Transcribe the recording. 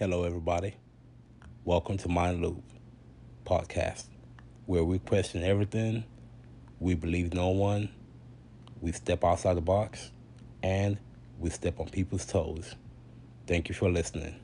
Hello, everybody. Welcome to Mind Loop podcast, where we question everything, we believe no one, we step outside the box, and we step on people's toes. Thank you for listening.